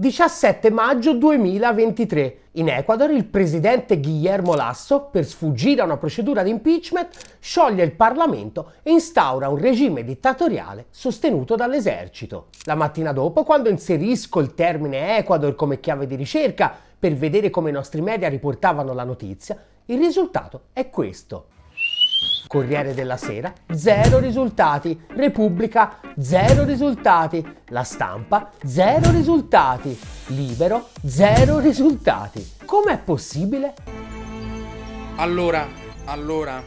17 maggio 2023. In Ecuador il presidente Guillermo Lasso, per sfuggire a una procedura di impeachment, scioglie il Parlamento e instaura un regime dittatoriale sostenuto dall'esercito. La mattina dopo, quando inserisco il termine Ecuador come chiave di ricerca per vedere come i nostri media riportavano la notizia, il risultato è questo. Corriere della Sera, zero risultati. Repubblica, zero risultati. La Stampa, zero risultati. Libero, zero risultati. Com'è possibile? Allora, allora,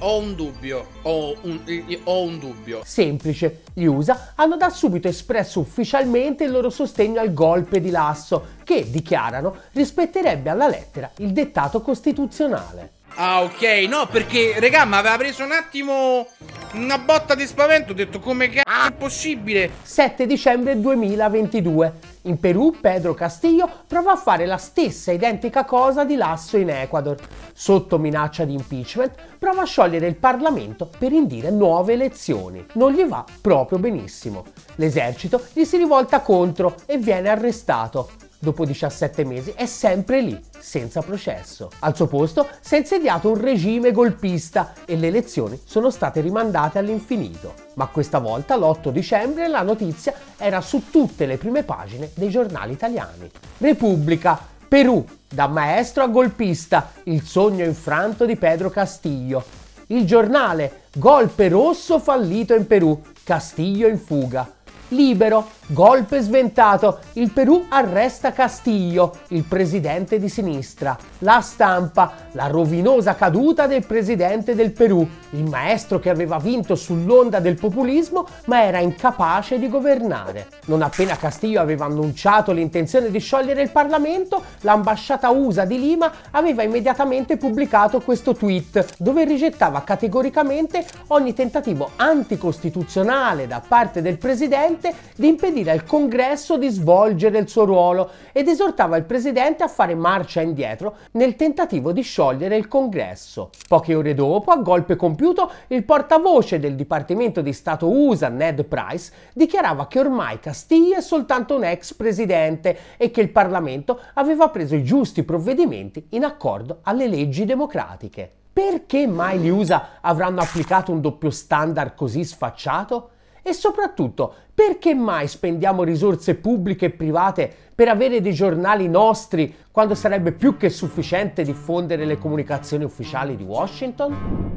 ho un dubbio, ho un, ho un, dubbio. Semplice, gli USA hanno da subito espresso ufficialmente il loro sostegno al golpe di Lasso, che, dichiarano, rispetterebbe alla lettera il dettato costituzionale. Ah, ok, no, perché, regà, mi aveva preso un attimo una botta di spavento. Ho detto, come cazzo è possibile? 7 dicembre 2022. In Perù, Pedro Castillo prova a fare la stessa identica cosa di Lasso in Ecuador. Sotto minaccia di impeachment, prova a sciogliere il Parlamento per indire nuove elezioni. Non gli va proprio benissimo. L'esercito gli si rivolta contro e viene arrestato dopo 17 mesi, è sempre lì, senza processo. Al suo posto si è insediato un regime golpista e le elezioni sono state rimandate all'infinito. Ma questa volta, l'8 dicembre, la notizia era su tutte le prime pagine dei giornali italiani. Repubblica, Perù, da maestro a golpista, il sogno infranto di Pedro Castillo. Il giornale, golpe rosso fallito in Perù, Castillo in fuga. Libero, golpe sventato, il Perù arresta Castillo, il presidente di sinistra. La stampa, la rovinosa caduta del presidente del Perù, il maestro che aveva vinto sull'onda del populismo ma era incapace di governare. Non appena Castillo aveva annunciato l'intenzione di sciogliere il Parlamento, l'ambasciata USA di Lima aveva immediatamente pubblicato questo tweet dove rigettava categoricamente ogni tentativo anticostituzionale da parte del presidente Presidente di impedire al Congresso di svolgere il suo ruolo ed esortava il Presidente a fare marcia indietro nel tentativo di sciogliere il Congresso. Poche ore dopo, a golpe compiuto, il portavoce del Dipartimento di Stato USA, Ned Price, dichiarava che ormai Castiglia è soltanto un ex presidente e che il Parlamento aveva preso i giusti provvedimenti in accordo alle leggi democratiche. Perché mai gli USA avranno applicato un doppio standard così sfacciato? E soprattutto, perché mai spendiamo risorse pubbliche e private per avere dei giornali nostri quando sarebbe più che sufficiente diffondere le comunicazioni ufficiali di Washington?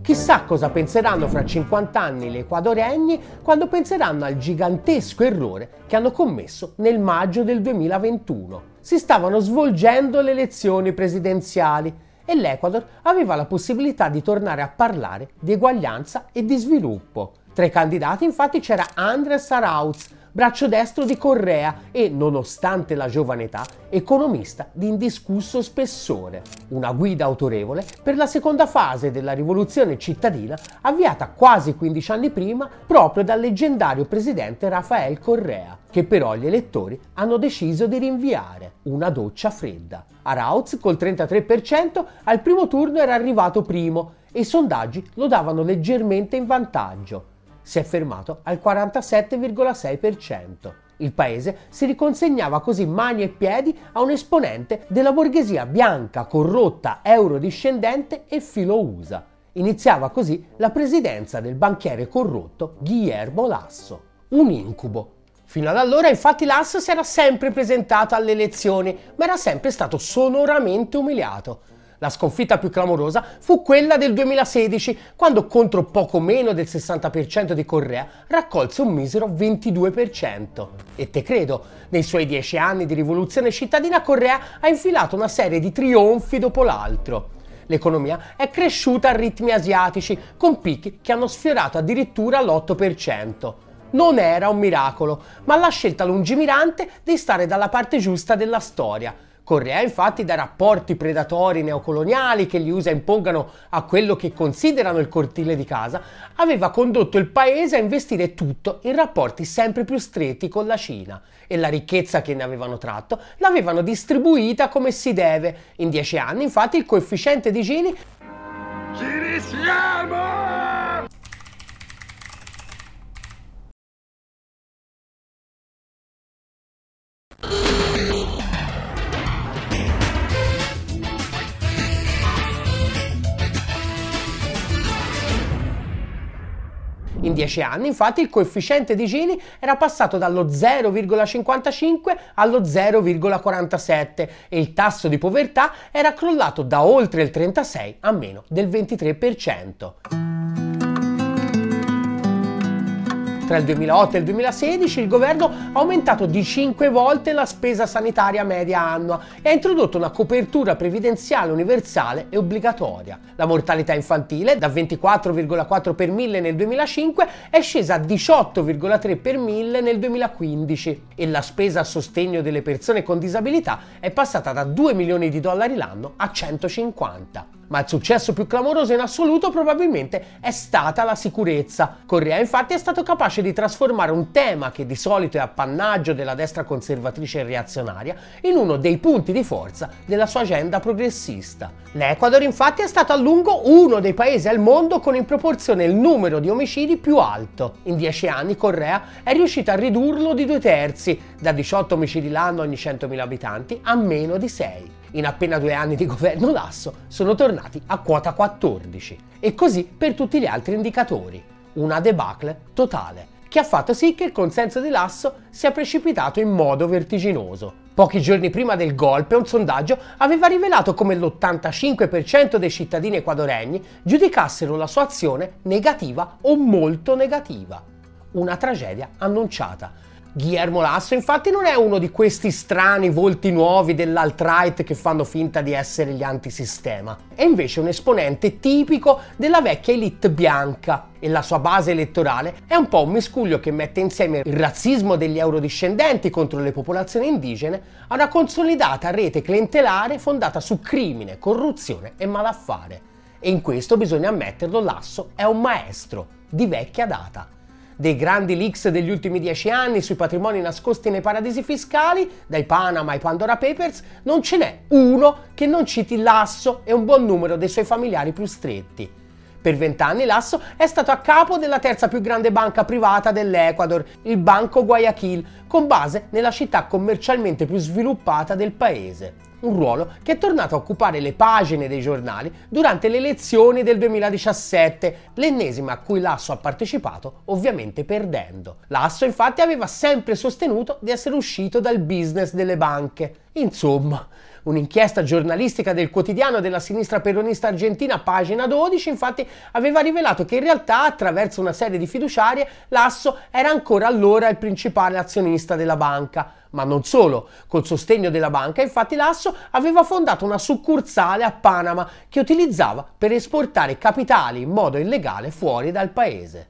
Chissà cosa penseranno fra 50 anni gli equadoregni quando penseranno al gigantesco errore che hanno commesso nel maggio del 2021. Si stavano svolgendo le elezioni presidenziali e l'Ecuador aveva la possibilità di tornare a parlare di eguaglianza e di sviluppo. Tra i candidati infatti c'era Andres Arauz, braccio destro di Correa e, nonostante la giovane età, economista di indiscusso spessore. Una guida autorevole per la seconda fase della rivoluzione cittadina avviata quasi 15 anni prima proprio dal leggendario presidente Rafael Correa, che però gli elettori hanno deciso di rinviare una doccia fredda. Arauz col 33% al primo turno era arrivato primo e i sondaggi lo davano leggermente in vantaggio si è fermato al 47,6%. Il paese si riconsegnava così mani e piedi a un esponente della borghesia bianca, corrotta, eurodiscendente e filo USA. Iniziava così la presidenza del banchiere corrotto Guillermo Lasso. Un incubo. Fino ad allora infatti Lasso si era sempre presentato alle elezioni, ma era sempre stato sonoramente umiliato. La sconfitta più clamorosa fu quella del 2016, quando contro poco meno del 60% di Correa raccolse un misero 22%. E te credo, nei suoi dieci anni di rivoluzione cittadina Correa ha infilato una serie di trionfi dopo l'altro l'economia è cresciuta a ritmi asiatici, con picchi che hanno sfiorato addirittura l'8%. Non era un miracolo, ma la scelta lungimirante di stare dalla parte giusta della storia, Correa infatti da rapporti predatori neocoloniali che gli USA impongano a quello che considerano il cortile di casa, aveva condotto il paese a investire tutto in rapporti sempre più stretti con la Cina e la ricchezza che ne avevano tratto l'avevano distribuita come si deve. In dieci anni infatti il coefficiente di Gini... Ci rischiamo! In 10 anni, infatti, il coefficiente di Gini era passato dallo 0,55 allo 0,47 e il tasso di povertà era crollato da oltre il 36 a meno del 23%. Tra il 2008 e il 2016 il governo ha aumentato di 5 volte la spesa sanitaria media annua e ha introdotto una copertura previdenziale universale e obbligatoria. La mortalità infantile, da 24,4 per mille nel 2005, è scesa a 18,3 per mille nel 2015 e la spesa a sostegno delle persone con disabilità è passata da 2 milioni di dollari l'anno a 150 ma il successo più clamoroso in assoluto probabilmente è stata la sicurezza. Correa infatti è stato capace di trasformare un tema che di solito è appannaggio della destra conservatrice e reazionaria in uno dei punti di forza della sua agenda progressista. L'Ecuador infatti è stato a lungo uno dei paesi al mondo con in proporzione il numero di omicidi più alto. In dieci anni Correa è riuscito a ridurlo di due terzi, da 18 omicidi l'anno ogni 100.000 abitanti a meno di 6 in appena due anni di governo Lasso sono tornati a quota 14 e così per tutti gli altri indicatori. Una debacle totale che ha fatto sì che il consenso di Lasso sia precipitato in modo vertiginoso. Pochi giorni prima del golpe un sondaggio aveva rivelato come l'85% dei cittadini equadoregni giudicassero la sua azione negativa o molto negativa. Una tragedia annunciata Guillermo Lasso. Infatti non è uno di questi strani volti nuovi dell'alt-right che fanno finta di essere gli antisistema, è invece un esponente tipico della vecchia elite bianca. E la sua base elettorale è un po' un miscuglio che mette insieme il razzismo degli eurodiscendenti contro le popolazioni indigene a una consolidata rete clientelare fondata su crimine, corruzione e malaffare. E in questo bisogna ammetterlo, Lasso è un maestro di vecchia data dei grandi leaks degli ultimi dieci anni sui patrimoni nascosti nei paradisi fiscali, dai Panama ai Pandora Papers, non ce n'è uno che non citi Lasso e un buon numero dei suoi familiari più stretti. Per vent'anni Lasso è stato a capo della terza più grande banca privata dell'Ecuador, il Banco Guayaquil, con base nella città commercialmente più sviluppata del paese un ruolo che è tornato a occupare le pagine dei giornali durante le elezioni del 2017, l'ennesima a cui Lasso ha partecipato, ovviamente perdendo. Lasso infatti aveva sempre sostenuto di essere uscito dal business delle banche. Insomma, Un'inchiesta giornalistica del quotidiano della sinistra peronista argentina, pagina 12, infatti aveva rivelato che in realtà, attraverso una serie di fiduciarie, Lasso era ancora allora il principale azionista della banca. Ma non solo, col sostegno della banca, infatti Lasso aveva fondato una succursale a Panama che utilizzava per esportare capitali in modo illegale fuori dal paese.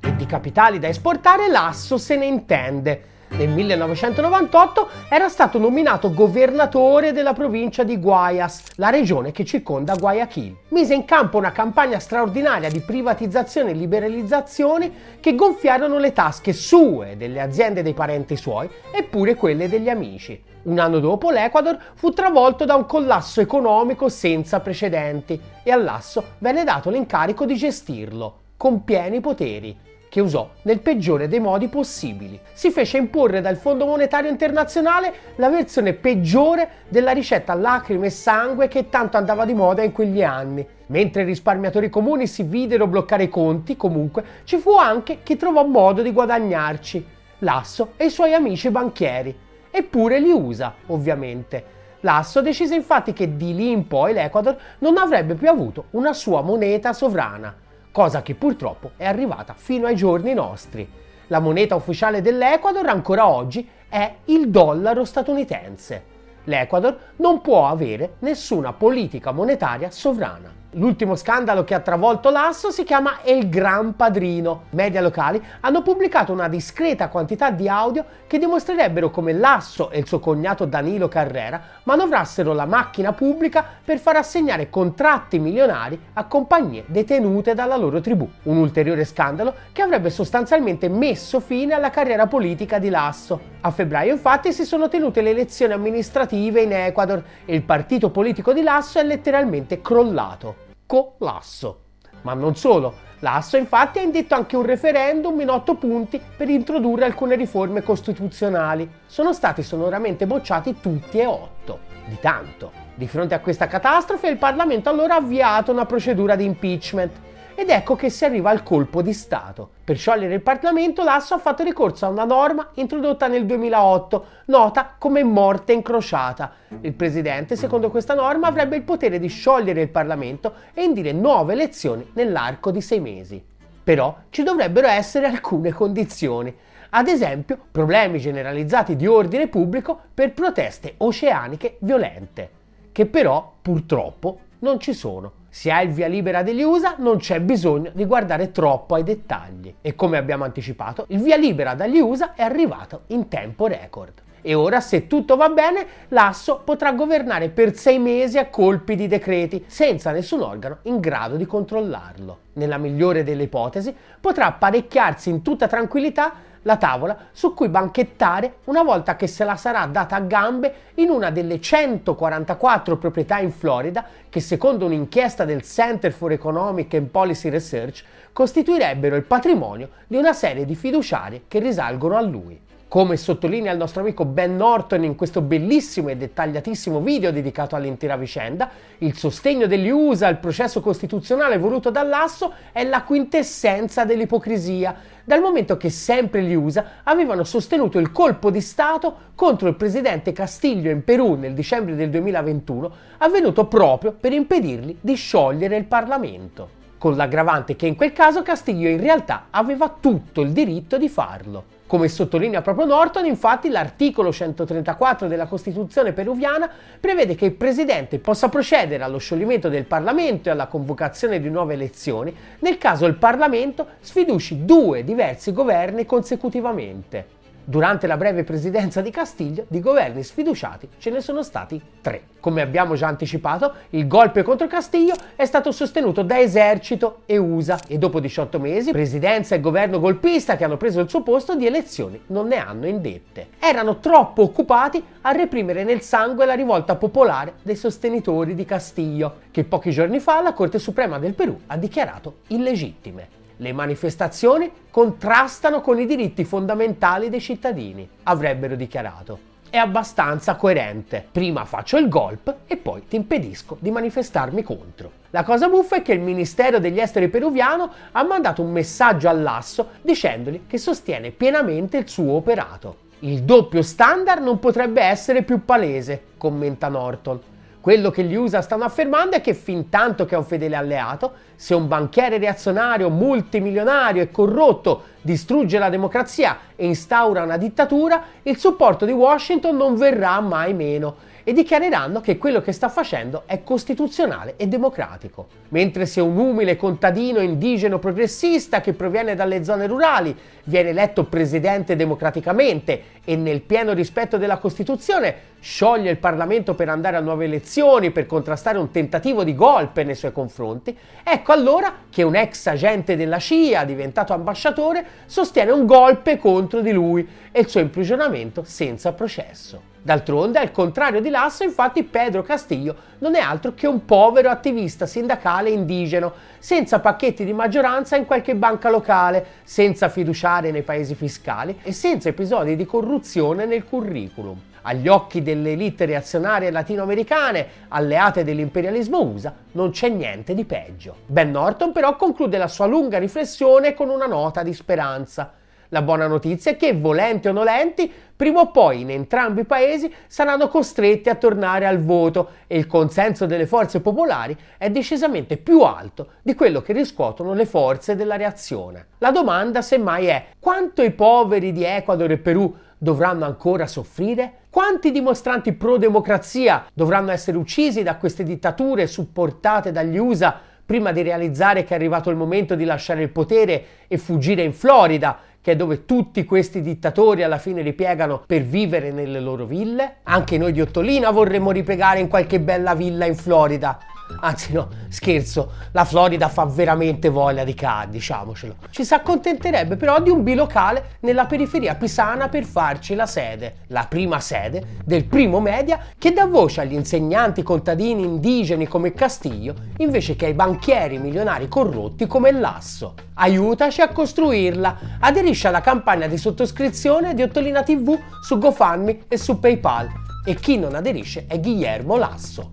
E di capitali da esportare Lasso se ne intende nel 1998 era stato nominato governatore della provincia di Guayas, la regione che circonda Guayaquil. Mise in campo una campagna straordinaria di privatizzazione e liberalizzazione che gonfiarono le tasche sue, delle aziende dei parenti suoi e pure quelle degli amici. Un anno dopo l'Ecuador fu travolto da un collasso economico senza precedenti e all'asso venne dato l'incarico di gestirlo, con pieni poteri che usò nel peggiore dei modi possibili. Si fece imporre dal Fondo Monetario Internazionale la versione peggiore della ricetta lacrime e sangue che tanto andava di moda in quegli anni. Mentre i risparmiatori comuni si videro bloccare i conti, comunque, ci fu anche chi trovò modo di guadagnarci. Lasso e i suoi amici banchieri. Eppure li usa, ovviamente. Lasso decise infatti che di lì in poi l'Ecuador non avrebbe più avuto una sua moneta sovrana cosa che purtroppo è arrivata fino ai giorni nostri. La moneta ufficiale dell'Ecuador ancora oggi è il dollaro statunitense. L'Ecuador non può avere nessuna politica monetaria sovrana. L'ultimo scandalo che ha travolto l'asso si chiama El Gran Padrino. Media locali hanno pubblicato una discreta quantità di audio che dimostrerebbero come l'asso e il suo cognato Danilo Carrera manovrassero la macchina pubblica per far assegnare contratti milionari a compagnie detenute dalla loro tribù. Un ulteriore scandalo che avrebbe sostanzialmente messo fine alla carriera politica di Lasso. A febbraio infatti si sono tenute le elezioni amministrative in Ecuador e il partito politico di Lasso è letteralmente crollato collasso. Ma non solo, Lasso infatti ha indetto anche un referendum in otto punti per introdurre alcune riforme costituzionali. Sono stati sonoramente bocciati tutti e otto, di tanto. Di fronte a questa catastrofe il Parlamento allora ha avviato una procedura di impeachment ed ecco che si arriva al colpo di Stato. Per sciogliere il Parlamento, l'Asso ha fatto ricorso a una norma introdotta nel 2008, nota come morte incrociata. Il Presidente, secondo questa norma, avrebbe il potere di sciogliere il Parlamento e indire nuove elezioni nell'arco di sei mesi. Però ci dovrebbero essere alcune condizioni. Ad esempio, problemi generalizzati di ordine pubblico per proteste oceaniche violente, che però, purtroppo, non ci sono. Se hai il via libera degli USA non c'è bisogno di guardare troppo ai dettagli. E come abbiamo anticipato, il via libera dagli USA è arrivato in tempo record. E ora, se tutto va bene, l'asso potrà governare per sei mesi a colpi di decreti, senza nessun organo in grado di controllarlo. Nella migliore delle ipotesi, potrà apparecchiarsi in tutta tranquillità la tavola su cui banchettare una volta che se la sarà data a gambe in una delle 144 proprietà in Florida che secondo un'inchiesta del Center for Economic and Policy Research costituirebbero il patrimonio di una serie di fiduciari che risalgono a lui. Come sottolinea il nostro amico Ben Norton in questo bellissimo e dettagliatissimo video dedicato all'intera vicenda, il sostegno degli USA al processo costituzionale voluto dall'asso è la quintessenza dell'ipocrisia, dal momento che sempre gli USA avevano sostenuto il colpo di Stato contro il presidente Castiglio in Perù nel dicembre del 2021, avvenuto proprio per impedirgli di sciogliere il Parlamento con l'aggravante che in quel caso Castiglio in realtà aveva tutto il diritto di farlo. Come sottolinea proprio Norton, infatti, l'articolo 134 della Costituzione peruviana prevede che il Presidente possa procedere allo scioglimento del Parlamento e alla convocazione di nuove elezioni nel caso il Parlamento sfiduci due diversi governi consecutivamente. Durante la breve presidenza di Castiglio, di governi sfiduciati ce ne sono stati tre. Come abbiamo già anticipato, il golpe contro Castiglio è stato sostenuto da esercito e USA e dopo 18 mesi, presidenza e governo golpista che hanno preso il suo posto di elezioni non ne hanno indette. Erano troppo occupati a reprimere nel sangue la rivolta popolare dei sostenitori di Castiglio, che pochi giorni fa la Corte Suprema del Perù ha dichiarato illegittime. Le manifestazioni contrastano con i diritti fondamentali dei cittadini, avrebbero dichiarato. È abbastanza coerente. Prima faccio il golpe e poi ti impedisco di manifestarmi contro. La cosa buffa è che il Ministero degli Esteri peruviano ha mandato un messaggio all'asso dicendogli che sostiene pienamente il suo operato. Il doppio standard non potrebbe essere più palese, commenta Norton. Quello che gli USA stanno affermando è che fin tanto che è un fedele alleato, se un banchiere reazionario multimilionario e corrotto distrugge la democrazia e instaura una dittatura, il supporto di Washington non verrà mai meno e dichiareranno che quello che sta facendo è costituzionale e democratico. Mentre se un umile contadino indigeno progressista che proviene dalle zone rurali viene eletto presidente democraticamente e nel pieno rispetto della Costituzione scioglie il Parlamento per andare a nuove elezioni per contrastare un tentativo di golpe nei suoi confronti, ecco allora che un ex agente della CIA diventato ambasciatore sostiene un golpe contro di lui e il suo imprigionamento senza processo. D'altronde, al contrario di Lasso, infatti Pedro Castillo non è altro che un povero attivista sindacale indigeno, senza pacchetti di maggioranza in qualche banca locale, senza fiduciare nei paesi fiscali e senza episodi di corruzione nel curriculum. Agli occhi delle elite reazionarie latinoamericane, alleate dell'imperialismo USA, non c'è niente di peggio. Ben Norton però conclude la sua lunga riflessione con una nota di speranza. La buona notizia è che, volenti o nolenti, prima o poi in entrambi i paesi saranno costretti a tornare al voto e il consenso delle forze popolari è decisamente più alto di quello che riscuotono le forze della reazione. La domanda semmai è quanto i poveri di Ecuador e Perù dovranno ancora soffrire? Quanti dimostranti pro-democrazia dovranno essere uccisi da queste dittature supportate dagli USA prima di realizzare che è arrivato il momento di lasciare il potere e fuggire in Florida che è dove tutti questi dittatori alla fine ripiegano per vivere nelle loro ville. Anche noi di Ottolina vorremmo ripiegare in qualche bella villa in Florida. Anzi no, scherzo, la Florida fa veramente voglia di ca, diciamocelo. Ci si accontenterebbe però di un bilocale nella periferia pisana per farci la sede, la prima sede del primo media che dà voce agli insegnanti contadini indigeni come Castiglio invece che ai banchieri milionari corrotti come Lasso. Aiutaci a costruirla. Aderisci alla campagna di sottoscrizione di Ottolina TV su GoFundMe e su PayPal. E chi non aderisce è Guillermo Lasso.